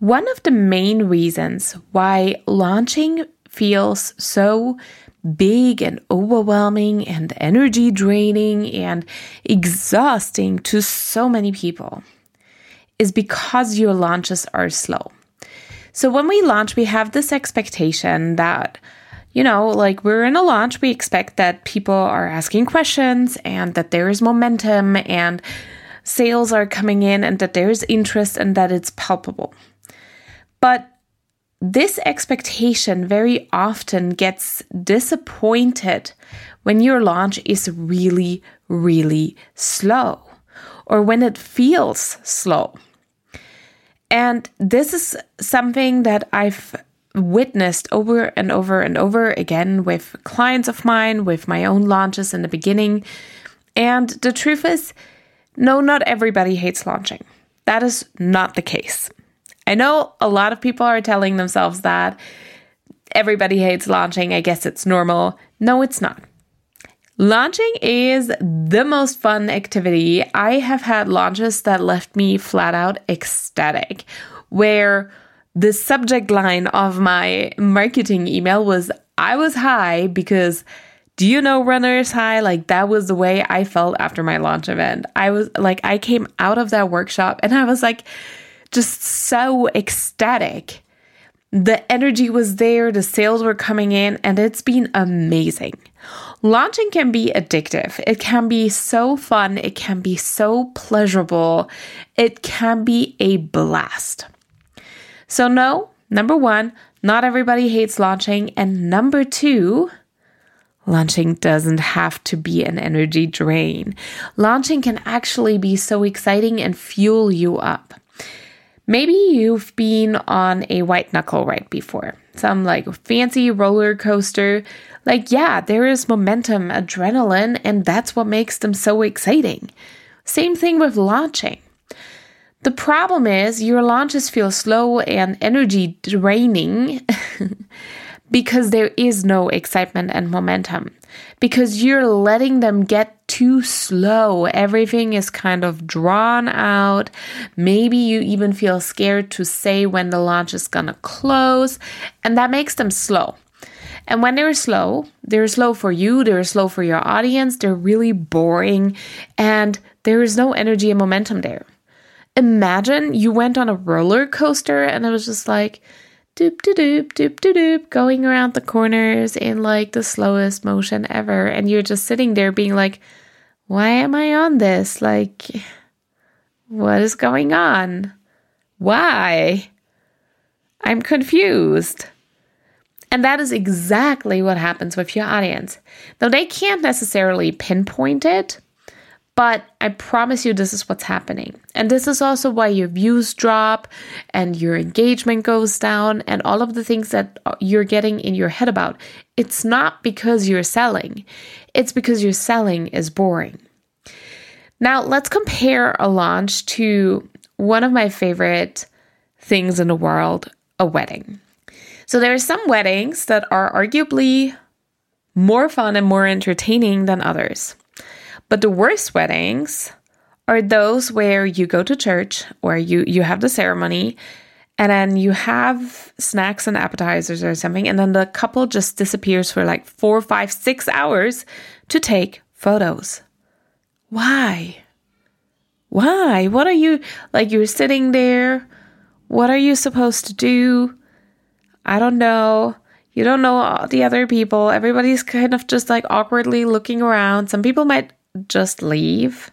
One of the main reasons why launching feels so big and overwhelming and energy draining and exhausting to so many people is because your launches are slow. So when we launch, we have this expectation that, you know, like we're in a launch, we expect that people are asking questions and that there is momentum and sales are coming in and that there's interest and that it's palpable. But this expectation very often gets disappointed when your launch is really, really slow or when it feels slow. And this is something that I've witnessed over and over and over again with clients of mine, with my own launches in the beginning. And the truth is, no, not everybody hates launching. That is not the case. I know a lot of people are telling themselves that everybody hates launching. I guess it's normal. No, it's not. Launching is the most fun activity. I have had launches that left me flat out ecstatic, where the subject line of my marketing email was I was high because do you know runner's high? Like that was the way I felt after my launch event. I was like, I came out of that workshop and I was like, just so ecstatic. The energy was there, the sales were coming in, and it's been amazing. Launching can be addictive. It can be so fun. It can be so pleasurable. It can be a blast. So, no, number one, not everybody hates launching. And number two, launching doesn't have to be an energy drain. Launching can actually be so exciting and fuel you up. Maybe you've been on a white knuckle ride before, some like fancy roller coaster. Like, yeah, there is momentum, adrenaline, and that's what makes them so exciting. Same thing with launching. The problem is your launches feel slow and energy draining because there is no excitement and momentum. Because you're letting them get too slow. Everything is kind of drawn out. Maybe you even feel scared to say when the launch is gonna close, and that makes them slow. And when they're slow, they're slow for you, they're slow for your audience, they're really boring, and there is no energy and momentum there. Imagine you went on a roller coaster and it was just like, doop doop doop doop doop doop going around the corners in like the slowest motion ever. And you're just sitting there being like why am i on this? Like what is going on? Why? I'm confused. And that is exactly what happens with your audience. Though they can't necessarily pinpoint it but I promise you, this is what's happening. And this is also why your views drop and your engagement goes down and all of the things that uh, you're getting in your head about. It's not because you're selling, it's because your selling is boring. Now, let's compare a launch to one of my favorite things in the world a wedding. So, there are some weddings that are arguably more fun and more entertaining than others. But the worst weddings are those where you go to church or you you have the ceremony and then you have snacks and appetizers or something and then the couple just disappears for like four, five, six hours to take photos. Why? Why? What are you like you're sitting there? What are you supposed to do? I don't know You don't know all the other people. Everybody's kind of just like awkwardly looking around. Some people might just leave.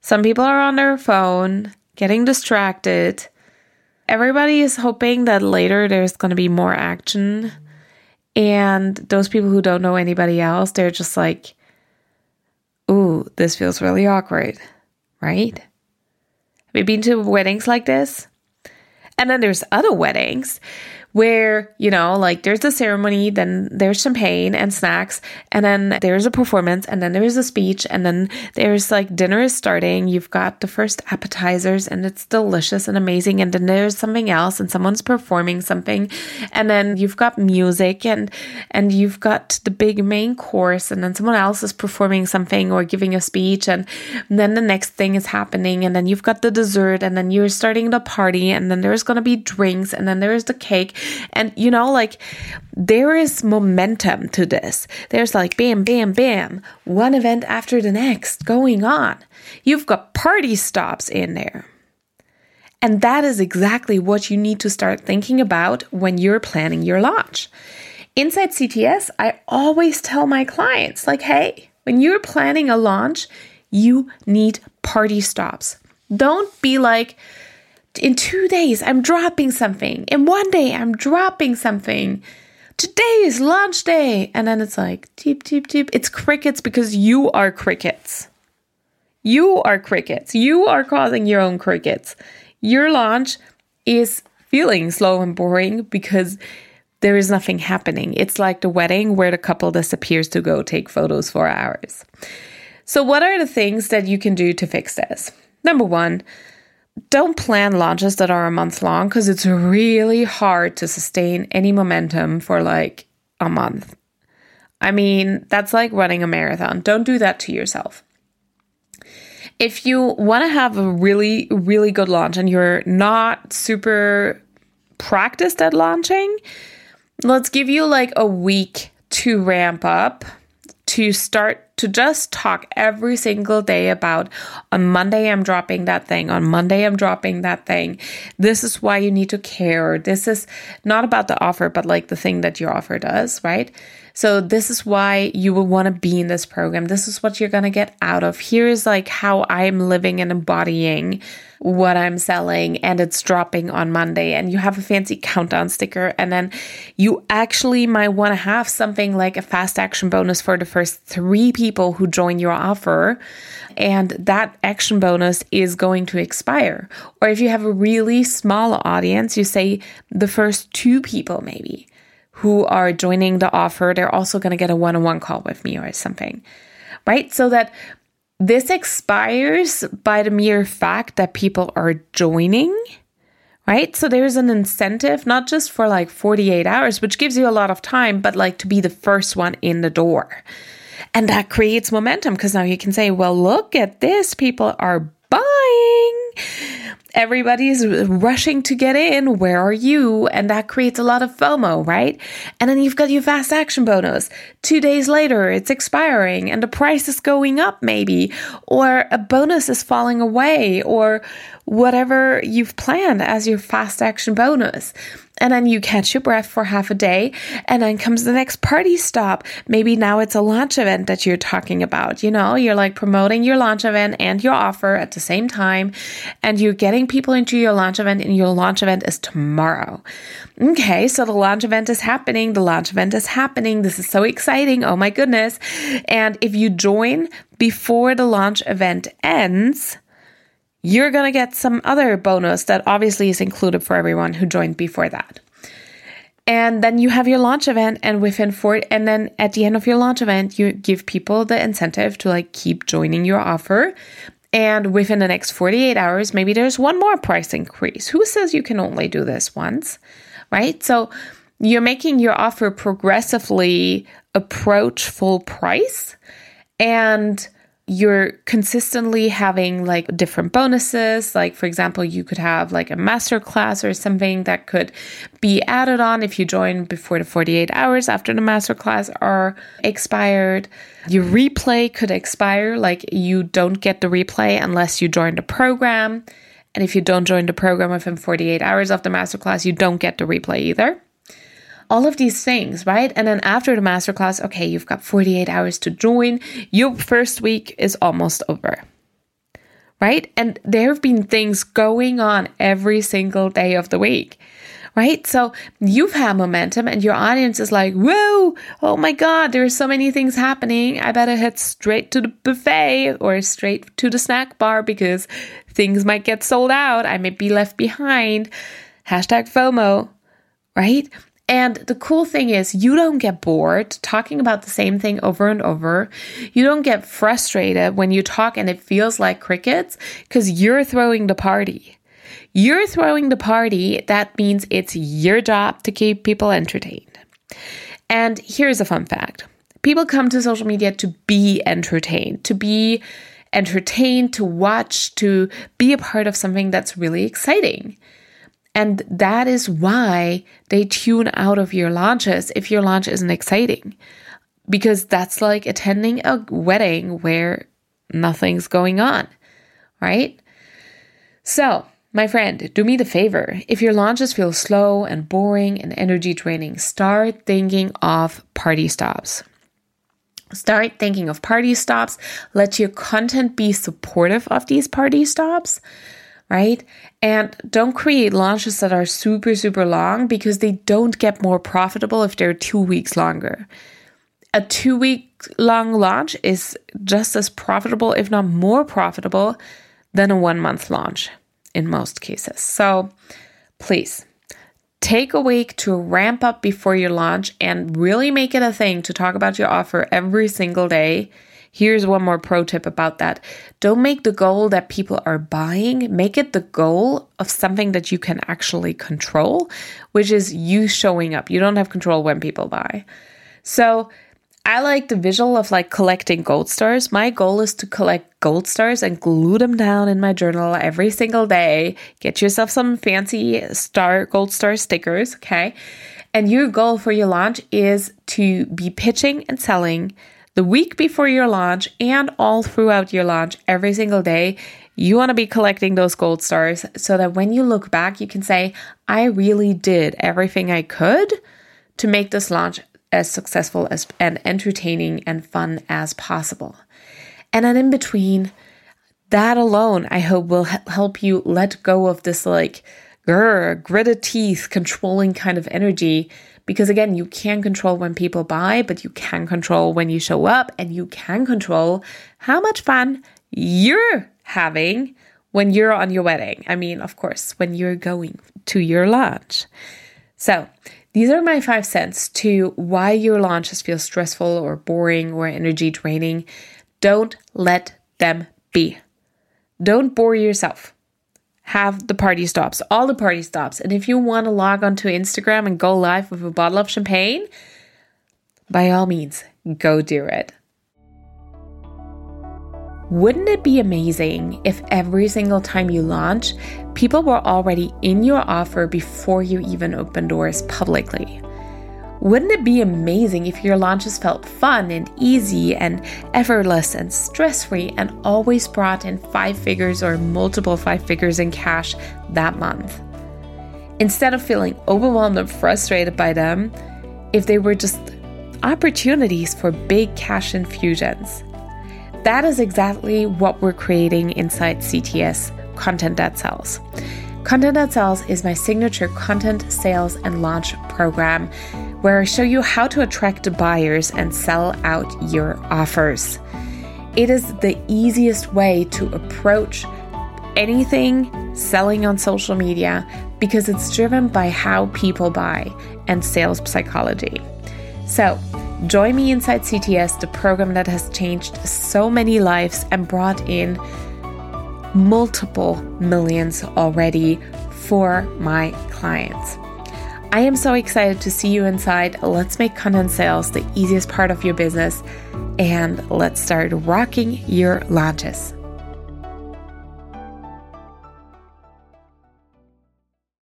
Some people are on their phone, getting distracted. Everybody is hoping that later there's going to be more action. And those people who don't know anybody else, they're just like, ooh, this feels really awkward, right? Have you been to weddings like this? And then there's other weddings where, you know, like there's a ceremony, then there's champagne and snacks, and then there's a performance, and then there's a speech, and then there's like dinner is starting. You've got the first appetizers, and it's delicious and amazing. And then there's something else, and someone's performing something, and then you've got music, and and you've got the big main course, and then someone else is performing something or giving a speech, and, then the next thing is happening, and then you've got the dessert, and then you're starting the party, and then there's gonna be drinks, and then there's the cake and you know, like there is momentum to this. There's like bam, bam, bam, one event after the next going on. You've got party stops in there. And that is exactly what you need to start thinking about when you're planning your launch. Inside CTS, I always tell my clients, like, hey, when you're planning a launch, you need party stops. Don't be like, in two days, I'm dropping something. In one day, I'm dropping something. Today is launch day. And then it's like, teep, teep, teep. It's crickets because you are crickets. You are crickets. You are causing your own crickets. Your launch is feeling slow and boring because there is nothing happening. It's like the wedding where the couple disappears to go take photos for hours. So, what are the things that you can do to fix this? Number one, don't plan launches that are a month long because it's really hard to sustain any momentum for like a month. I mean, that's like running a marathon. Don't do that to yourself. If you want to have a really, really good launch and you're not super practiced at launching, let's give you like a week to ramp up to start to just talk every single day about on Monday I'm dropping that thing, on Monday I'm dropping that thing. This is why you need to care. This is not about the offer, but like the thing that your offer does, right? So this is why you will want to be in this program. This is what you're going to get out of. Here's like how I'm living and embodying what I'm selling and it's dropping on Monday and you have a fancy countdown sticker and then you actually might want to have something like a fast action bonus for the first 3 people who join your offer and that action bonus is going to expire. Or if you have a really small audience, you say the first 2 people maybe who are joining the offer, they're also going to get a one on one call with me or something, right? So that this expires by the mere fact that people are joining, right? So there's an incentive, not just for like 48 hours, which gives you a lot of time, but like to be the first one in the door. And that creates momentum because now you can say, well, look at this. People are buying everybody's rushing to get in. Where are you? And that creates a lot of FOMO, right? And then you've got your fast action bonus. Two days later, it's expiring and the price is going up, maybe, or a bonus is falling away, or whatever you've planned as your fast action bonus. And then you catch your breath for half a day and then comes the next party stop. Maybe now it's a launch event that you're talking about you know? You're like promoting your launch event and your offer at the same time and you're getting people into your launch event and your launch event is tomorrow. Okay so the launch event is happening the launch event is happening this is so exciting oh my goodness. And if you join before the launch event ends you're going to get some other bonus that obviously is included for everyone who joined before that. And then you have your launch event and within four and then at the end of your launch event you give people the incentive to like keep joining your offer. And within the next 48 hours, maybe there's one more price increase. Who says you can only do this once? Right? So you're making your offer progressively approach full price and you're consistently having like different bonuses. Like, for example, you could have like a master class or something that could be added on if you join before the 48 hours after the master class are expired. Your replay could expire, like, you don't get the replay unless you join the program. And if you don't join the program within 48 hours of the masterclass, you don't get the replay either. All of these things, right? And then after the masterclass, okay, you've got 48 hours to join. Your first week is almost over. Right? And there have been things going on every single day of the week right? So you've had momentum and your audience is like, whoa, oh my God, there are so many things happening. I better head straight to the buffet or straight to the snack bar because things might get sold out. I may be left behind. Hashtag FOMO, right? And the cool thing is, you don't get bored talking about the same thing over and over. You don't get frustrated when you talk and it feels like crickets because you're throwing the party. You're throwing the party. That means it's your job to keep people entertained. And here's a fun fact people come to social media to be entertained, to be entertained, to watch, to be a part of something that's really exciting. And that is why they tune out of your launches if your launch isn't exciting. Because that's like attending a wedding where nothing's going on, right? So, my friend, do me the favor. If your launches feel slow and boring and energy draining, start thinking of party stops. Start thinking of party stops. Let your content be supportive of these party stops, right? And don't create launches that are super, super long because they don't get more profitable if they're two weeks longer. A two week long launch is just as profitable, if not more profitable, than a one month launch in most cases. So please take a week to ramp up before your launch and really make it a thing to talk about your offer every single day. Here's one more pro tip about that. Don't make the goal that people are buying, make it the goal of something that you can actually control, which is you showing up. You don't have control when people buy. So, I like the visual of like collecting gold stars. My goal is to collect gold stars and glue them down in my journal every single day. Get yourself some fancy star gold star stickers, okay? And your goal for your launch is to be pitching and selling the week before your launch and all throughout your launch every single day. You want to be collecting those gold stars so that when you look back, you can say, I really did everything I could to make this launch as successful as and entertaining and fun as possible. And then in between, that alone, I hope will help you let go of this like grr, gritted teeth, controlling kind of energy. Because again, you can control when people buy, but you can control when you show up and you can control how much fun you're having when you're on your wedding. I mean, of course, when you're going to your launch. So, these are my five cents to why your launches feel stressful or boring or energy draining. Don't let them be. Don't bore yourself. Have the party stops, all the party stops. And if you want to log onto Instagram and go live with a bottle of champagne, by all means, go do it. Wouldn't it be amazing if every single time you launch, people were already in your offer before you even open doors publicly? Wouldn't it be amazing if your launches felt fun and easy and effortless and stress free and always brought in five figures or multiple five figures in cash that month? Instead of feeling overwhelmed and frustrated by them, if they were just opportunities for big cash infusions. That is exactly what we're creating inside CTS Content That Sells. Content That Sells is my signature content sales and launch program where I show you how to attract buyers and sell out your offers. It is the easiest way to approach anything selling on social media because it's driven by how people buy and sales psychology. So, Join me inside CTS, the program that has changed so many lives and brought in multiple millions already for my clients. I am so excited to see you inside. Let's make content sales the easiest part of your business and let's start rocking your launches.